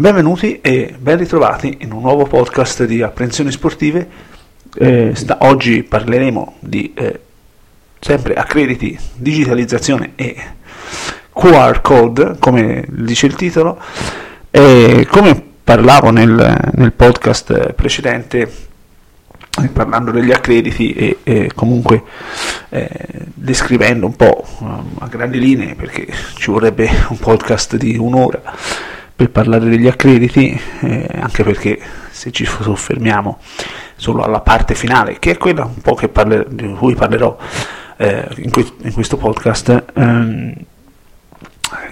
Benvenuti e ben ritrovati in un nuovo podcast di apprensioni sportive. Eh, sta, oggi parleremo di eh, sempre accrediti, digitalizzazione e QR code, come dice il titolo. E come parlavo nel, nel podcast precedente, eh, parlando degli accrediti e, e comunque eh, descrivendo un po' a grandi linee, perché ci vorrebbe un podcast di un'ora per parlare degli accrediti, eh, anche perché se ci soffermiamo solo alla parte finale, che è quella un po' parler- di cui parlerò eh, in, que- in, questo podcast, ehm,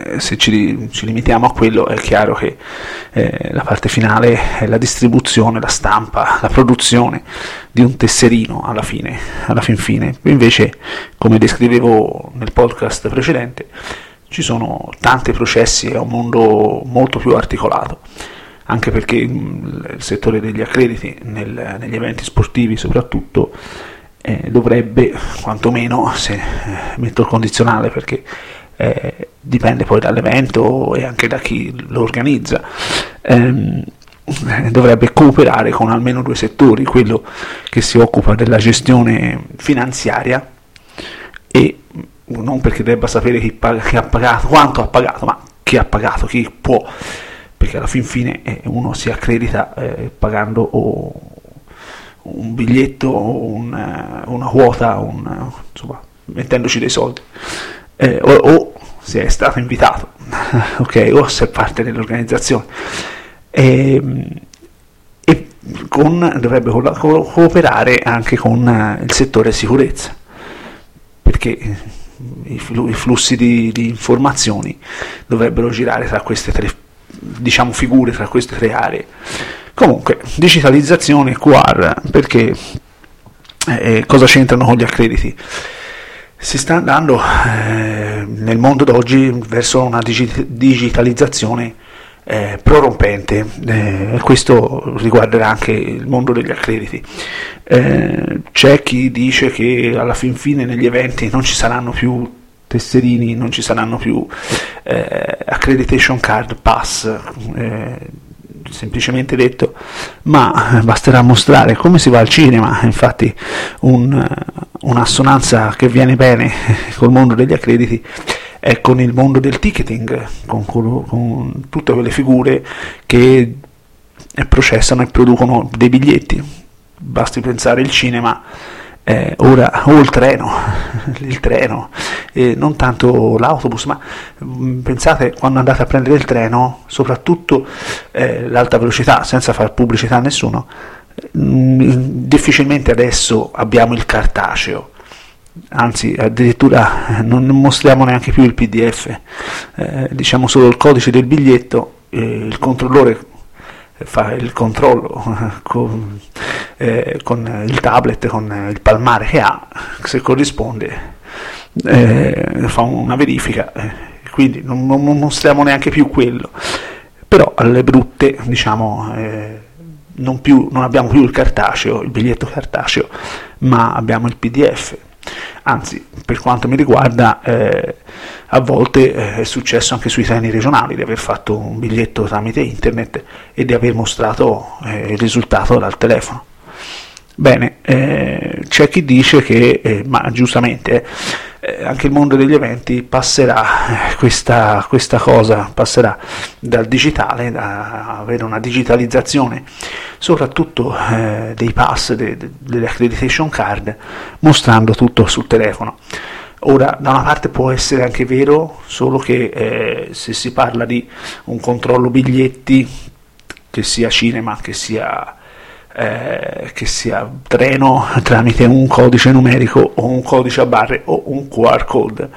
eh, se ci, ci, limitiamo a quello è chiaro che eh, la parte finale è la distribuzione, la stampa, la produzione di un tesserino alla fine, alla fin fine. Invece, come descrivevo nel podcast precedente, ci sono tanti processi, è un mondo molto più articolato, anche perché il settore degli accrediti nel, negli eventi sportivi soprattutto eh, dovrebbe, quantomeno, se eh, metto il condizionale perché eh, dipende poi dall'evento e anche da chi lo organizza, ehm, dovrebbe cooperare con almeno due settori, quello che si occupa della gestione finanziaria e non perché debba sapere chi, paga, chi, ha pagato, quanto ha pagato, ma chi ha pagato, chi può, perché alla fin fine eh, uno si accredita eh, pagando o un biglietto, o un, eh, una quota, un, insomma, mettendoci dei soldi, eh, o, o, se è stato invitato, ok, o se è parte dell'organizzazione. E, ehm, e con, dovrebbe cooperare anche con eh, il settore sicurezza, perché i, flussi di, di, informazioni dovrebbero girare tra queste tre diciamo figure tra queste tre aree. Comunque digitalizzazione QR perché eh, cosa c'entrano con gli accrediti? Si sta andando eh, nel mondo d'oggi verso una digi- digitalizzazione eh, prorompente, eh, questo riguarderà anche il mondo degli accrediti. Eh, c'è chi dice che alla fin fine negli eventi non ci saranno più tesserini, non ci saranno più eh, accreditation card pass, eh, semplicemente detto, ma basterà mostrare come si va al cinema, infatti un, un'assonanza che viene bene col mondo degli accrediti è con il mondo del ticketing, con, con tutte quelle figure che processano e producono dei biglietti. Basti pensare al cinema, eh, ora, o il treno, il treno eh, non tanto l'autobus, ma mm, pensate quando andate a prendere il treno, soprattutto eh, l'alta velocità, senza fare pubblicità a nessuno, mh, mm, difficilmente adesso abbiamo il cartaceo anzi addirittura non mostriamo neanche più il pdf, eh, diciamo solo il codice del biglietto, eh, il controllore fa il controllo con, eh, con, il tablet, con il palmare che ha, se corrisponde eh, fa una verifica, eh, quindi non, non, mostriamo neanche più quello, però alle brutte diciamo eh, non, più, non abbiamo più il cartaceo, il biglietto cartaceo, ma abbiamo il pdf anzi per quanto mi riguarda eh, a volte eh, è successo anche sui treni regionali di aver fatto un biglietto tramite internet e di aver mostrato eh, il risultato dal telefono. Bene, eh, c'è chi dice che, eh, ma giustamente, eh, anche il mondo degli eventi passerà eh, questa, questa, cosa, passerà dal digitale, da avere una digitalizzazione, soprattutto eh, dei pass, de, de, delle accreditation card, mostrando tutto sul telefono. Ora, da una parte può essere anche vero, solo che eh, se si parla di un controllo biglietti, che sia cinema, che sia eh, che sia treno tramite un codice numerico o un codice a barre o un QR code.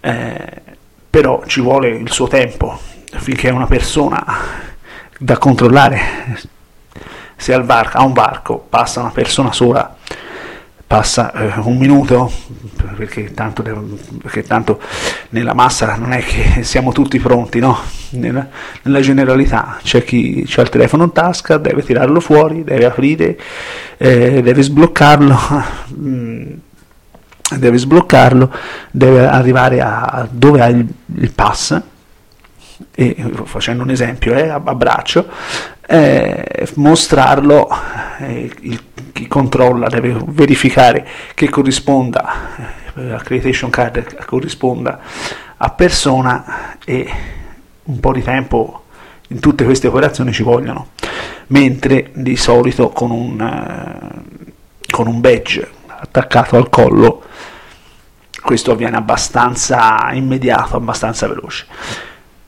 Eh, però ci vuole il suo tempo finché una persona da controllare se al varco, a un varco passa una persona sola passa eh, un minuto, perché tanto, perché tanto, nella massa non è che siamo tutti pronti, no? Nella, nella generalità c'è chi ha il telefono in tasca, deve tirarlo fuori, deve aprire, eh, deve sbloccarlo. Deve sbloccarlo, deve arrivare a dove ha il, il pass, e facendo un esempio eh, a, braccio, eh, mostrarlo, eh, il, chi controlla deve verificare che corrisponda, eh, l'accreditation card corrisponda a persona e un po' di tempo in tutte queste operazioni ci vogliono, mentre di solito con un, eh, con un badge attaccato al collo questo avviene abbastanza immediato, abbastanza veloce.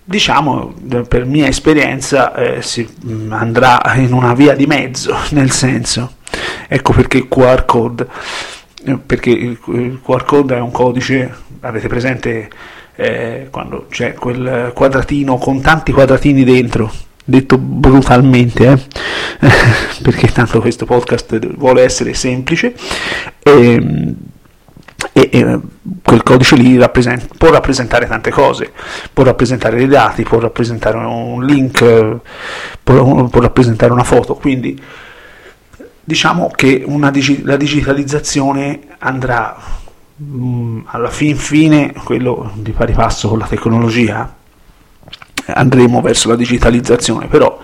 Diciamo, per mia esperienza, eh, si andrà in una via di mezzo, nel senso, ecco perché il QR code, eh, perché il QR code è un codice, avete presente eh, quando c'è quel quadratino con tanti quadratini dentro, detto brutalmente, eh? perché tanto questo podcast vuole essere semplice. E, ehm, e, e quel codice lì rappresenta, può rappresentare tante cose, può rappresentare dei dati, può rappresentare un link, può, può rappresentare una foto, quindi diciamo che una, la digitalizzazione andrà mh, mm, alla fin fine, quello di pari passo con la tecnologia, andremo verso la digitalizzazione, però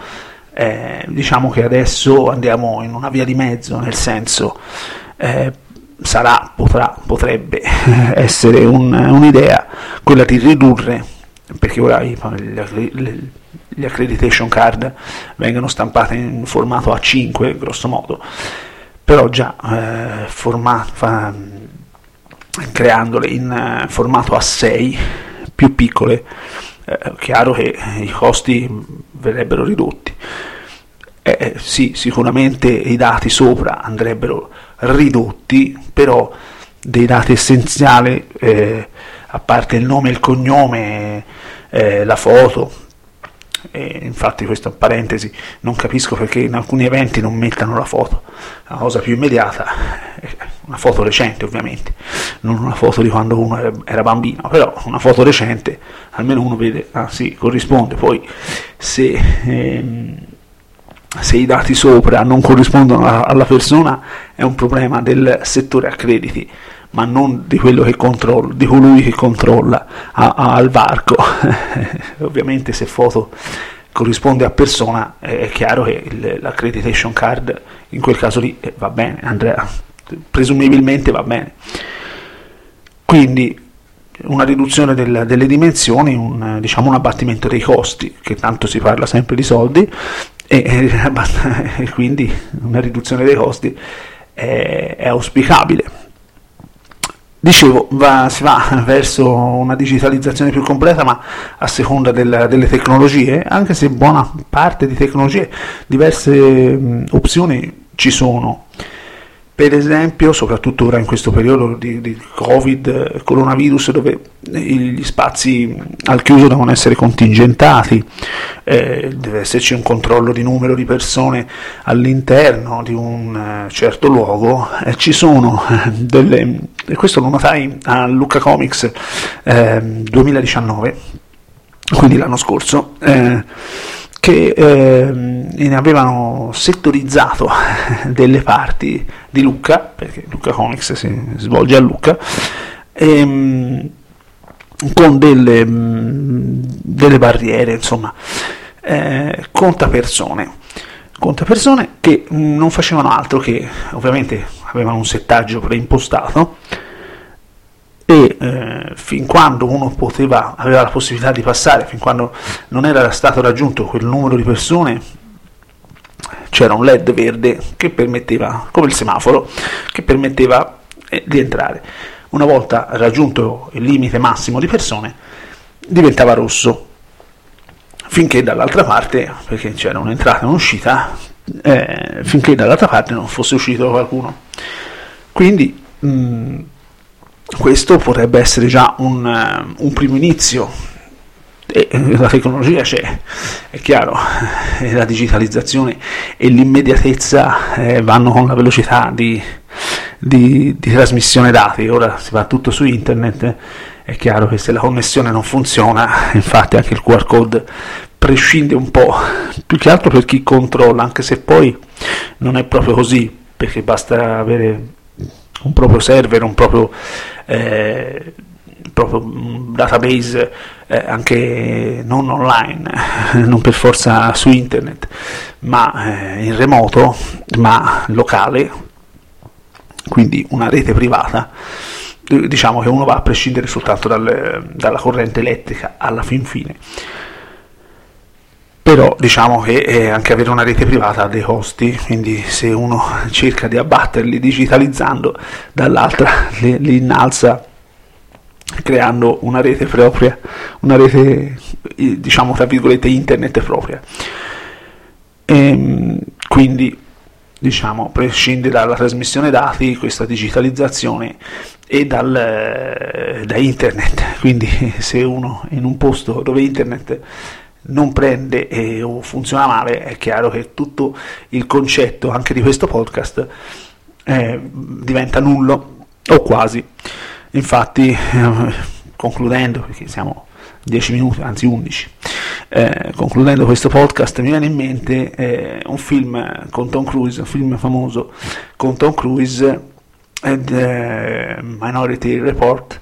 eh, diciamo che adesso andiamo in una via di mezzo, nel senso eh, sarà, potrà, potrebbe essere un, un'idea quella di ridurre, perché ora gli, accreditation card vengono stampate in formato A5, grosso modo, però già eh, formato, creandole in eh, formato A6 più piccole, eh, chiaro che i costi verrebbero ridotti. Eh, sì, sicuramente i dati sopra andrebbero ridotti, però dei dati essenziali, eh, a parte il nome, il cognome, eh, la foto, e infatti questa parentesi non capisco perché in alcuni eventi non mettano la foto. La cosa più immediata una foto recente ovviamente non una foto di quando uno era bambino però una foto recente almeno uno vede ah sì corrisponde. Poi se ehm, se i dati sopra non corrispondono alla persona è un problema del settore accrediti, ma non di quello che controlla, di colui che controlla a, a, al varco. Ovviamente se foto corrisponde a persona è chiaro che il, l'accreditation card in quel caso lì eh, va bene, Andrea, presumibilmente va bene. Quindi una riduzione del, delle dimensioni, un, diciamo un abbattimento dei costi, che tanto si parla sempre di soldi, e, e, quindi una riduzione dei costi è, è auspicabile. Dicevo, va, si va verso una digitalizzazione più completa, ma a seconda del, delle tecnologie, anche se buona parte di tecnologie, diverse mh, opzioni ci sono per esempio, soprattutto ora in questo periodo di, di Covid, coronavirus, dove gli spazi al chiuso devono essere contingentati, eh, deve esserci un controllo di numero di persone all'interno di un eh, certo luogo, eh, ci sono eh, delle, e questo lo notai a Lucca Comics 2019, quindi l'anno scorso, che eh, ne avevano settorizzato delle parti di Lucca, perché Lucca Comics si svolge a Lucca, ehm, con delle, delle, barriere, insomma, eh, conta persone. Conta persone che non facevano altro che, ovviamente, avevano un settaggio preimpostato e eh, fin quando uno poteva, aveva la possibilità di passare, fin quando non era stato raggiunto quel numero di persone, c'era un LED verde che permetteva, come il semaforo, che permetteva eh, di entrare. Una volta raggiunto il limite massimo di persone, diventava rosso, finché dall'altra parte, perché c'era un'entrata e un'uscita, eh, finché dall'altra parte non fosse uscito qualcuno. Quindi mh, mm, questo potrebbe essere già un, uh, un primo inizio. E eh, la tecnologia c'è, è chiaro, la digitalizzazione e l'immediatezza eh, vanno con la velocità di, di, di, trasmissione dati, ora si va tutto su internet, è chiaro che se la connessione non funziona, infatti anche il QR code prescinde un po', più che altro per chi controlla, anche se poi non è proprio così, perché basta avere un proprio server, un proprio, eh, proprio un database eh, anche non online, non per forza su internet, ma eh, in remoto, ma locale, quindi una rete privata, diciamo che uno va a prescindere soltanto dal, dalla corrente elettrica alla fin fine però diciamo che eh, anche avere una rete privata ha dei costi, quindi se uno cerca di abbatterli digitalizzando, dall'altra li, li innalza creando una rete propria, una rete diciamo tra virgolette internet propria. E, ehm, quindi diciamo prescinde dalla trasmissione dati questa digitalizzazione e dal, eh, da internet, quindi se uno in un posto dove internet non prende eh, o funziona male, è chiaro che tutto il concetto anche di questo podcast eh, diventa nullo o quasi. Infatti, eh, concludendo, perché siamo 10 minuti, anzi 11, eh, concludendo questo podcast, mi viene in mente eh, un film con Tom Cruise, un film famoso con Tom Cruise, ed, eh, Minority Report,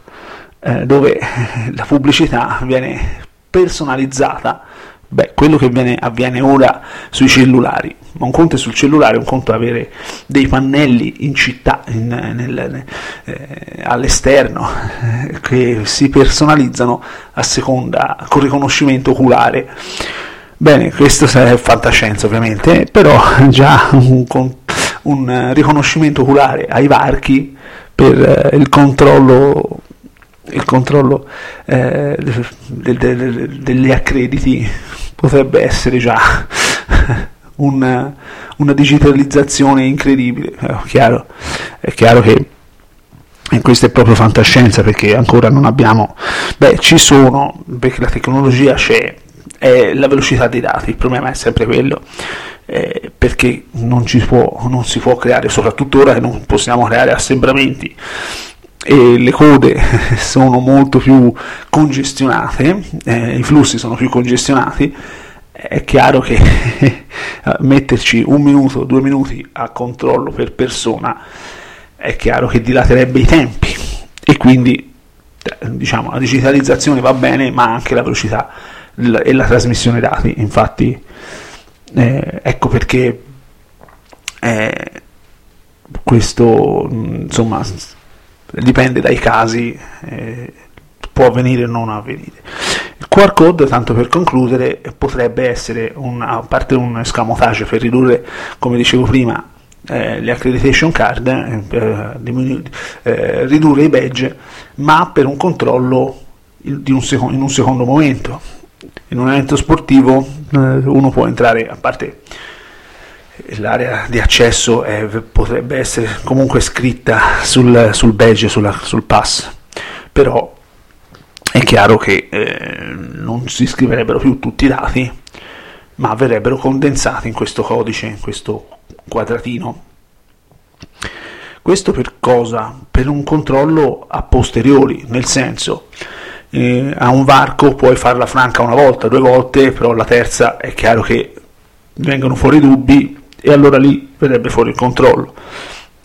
dove la pubblicità viene personalizzata, beh, quello che viene, avviene ora sui cellulari, ma un conto è sul cellulare, un conto è avere dei pannelli in città, in, nel, eh, all'esterno, eh, che si personalizzano a seconda, con riconoscimento oculare. Bene, questo è fantascienza ovviamente, però già un, un riconoscimento oculare ai varchi per eh, il controllo il controllo eh, de, de, de, degli accrediti potrebbe essere già una, una digitalizzazione incredibile. È chiaro, è chiaro che e questa è proprio fantascienza perché ancora non abbiamo, beh ci sono, perché la tecnologia c'è, è la velocità dei dati, il problema è sempre quello, eh, perché non, può, non si può creare, soprattutto ora che non possiamo creare assembramenti e le code sono molto più congestionate, eh, i flussi sono più congestionati, è chiaro che metterci un minuto, due minuti a controllo per persona è chiaro che dilaterebbe i tempi. E quindi diciamo la digitalizzazione va bene ma anche la velocità e la trasmissione dati. Infatti eh, ecco perché eh, questo insomma dipende dai casi, eh, può avvenire o non avvenire. Il QR code, tanto per concludere, potrebbe essere, un, a parte un escamotage per ridurre, come dicevo prima, eh, le accreditation card, eh, diminu- eh, ridurre i badge, ma per un controllo un, seco- in un secondo momento. In un evento sportivo eh, uno può entrare, a parte l'area di accesso è, potrebbe essere comunque scritta sul, sul badge, sulla, sul pass, però è chiaro che eh, non si scriverebbero più tutti i dati, ma verrebbero condensati in questo codice, in questo quadratino. Questo per cosa? Per un controllo a posteriori, nel senso, eh, a un varco puoi farla franca una volta, due volte, però la terza è chiaro che vengono fuori dubbi e allora lì verrebbe fuori il controllo.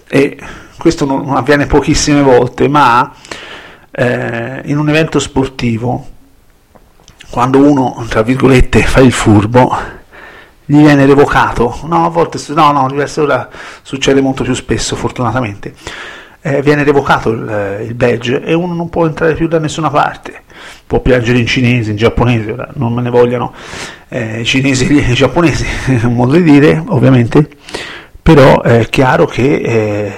E questo non avviene pochissime volte, ma eh, in un evento sportivo, quando uno, tra virgolette, fa il furbo, gli viene revocato, no, a volte, no, no, ora succede molto più spesso, fortunatamente, eh, viene revocato il, il, badge e uno non può entrare più da nessuna parte, può piangere in cinese, in giapponese, non me ne vogliano eh, i cinesi e i giapponesi, un modo di dire, ovviamente, però è chiaro che eh,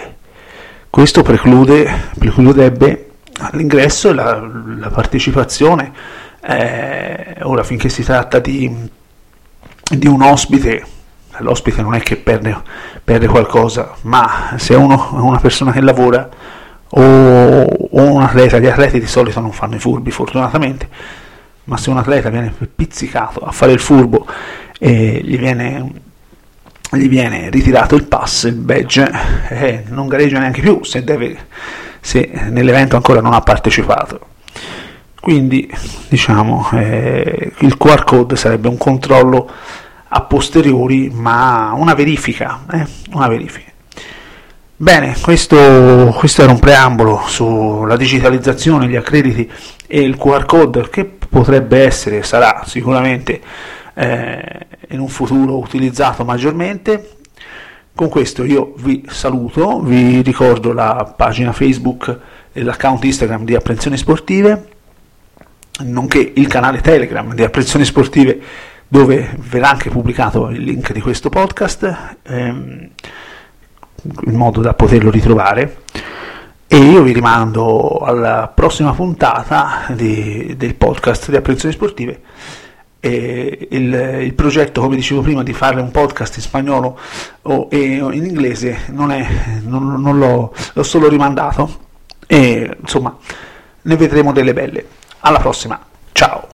questo preclude, precluderebbe e la, la partecipazione. Eh, ora, finché si tratta di, di un ospite, l'ospite non è che perde, perde qualcosa, ma se uno è una persona che lavora o, o un atleta, gli atleti di solito non fanno i furbi, fortunatamente ma se un atleta viene pizzicato a fare il furbo e gli viene, gli viene ritirato il pass, il badge, eh, non gareggia neanche più se, deve, se nell'evento ancora non ha partecipato. Quindi diciamo eh, il QR code sarebbe un controllo a posteriori, ma una verifica, eh, una verifica. Bene, questo, questo, era un preambolo sulla digitalizzazione, gli accrediti e il QR code che potrebbe essere, sarà sicuramente eh, in un futuro utilizzato maggiormente. Con questo io vi saluto, vi ricordo la pagina Facebook e l'account Instagram di Apprensioni Sportive, nonché il canale Telegram di Apprensioni Sportive dove verrà anche pubblicato il link di questo podcast. Ehm, in modo da poterlo ritrovare. E io vi rimando alla prossima puntata di, del podcast di Apprensioni Sportive. Il, il, progetto come dicevo prima di fare un podcast in spagnolo o in inglese non, è, non, non l'ho, l'ho solo rimandato. E insomma ne vedremo delle belle. Alla prossima. Ciao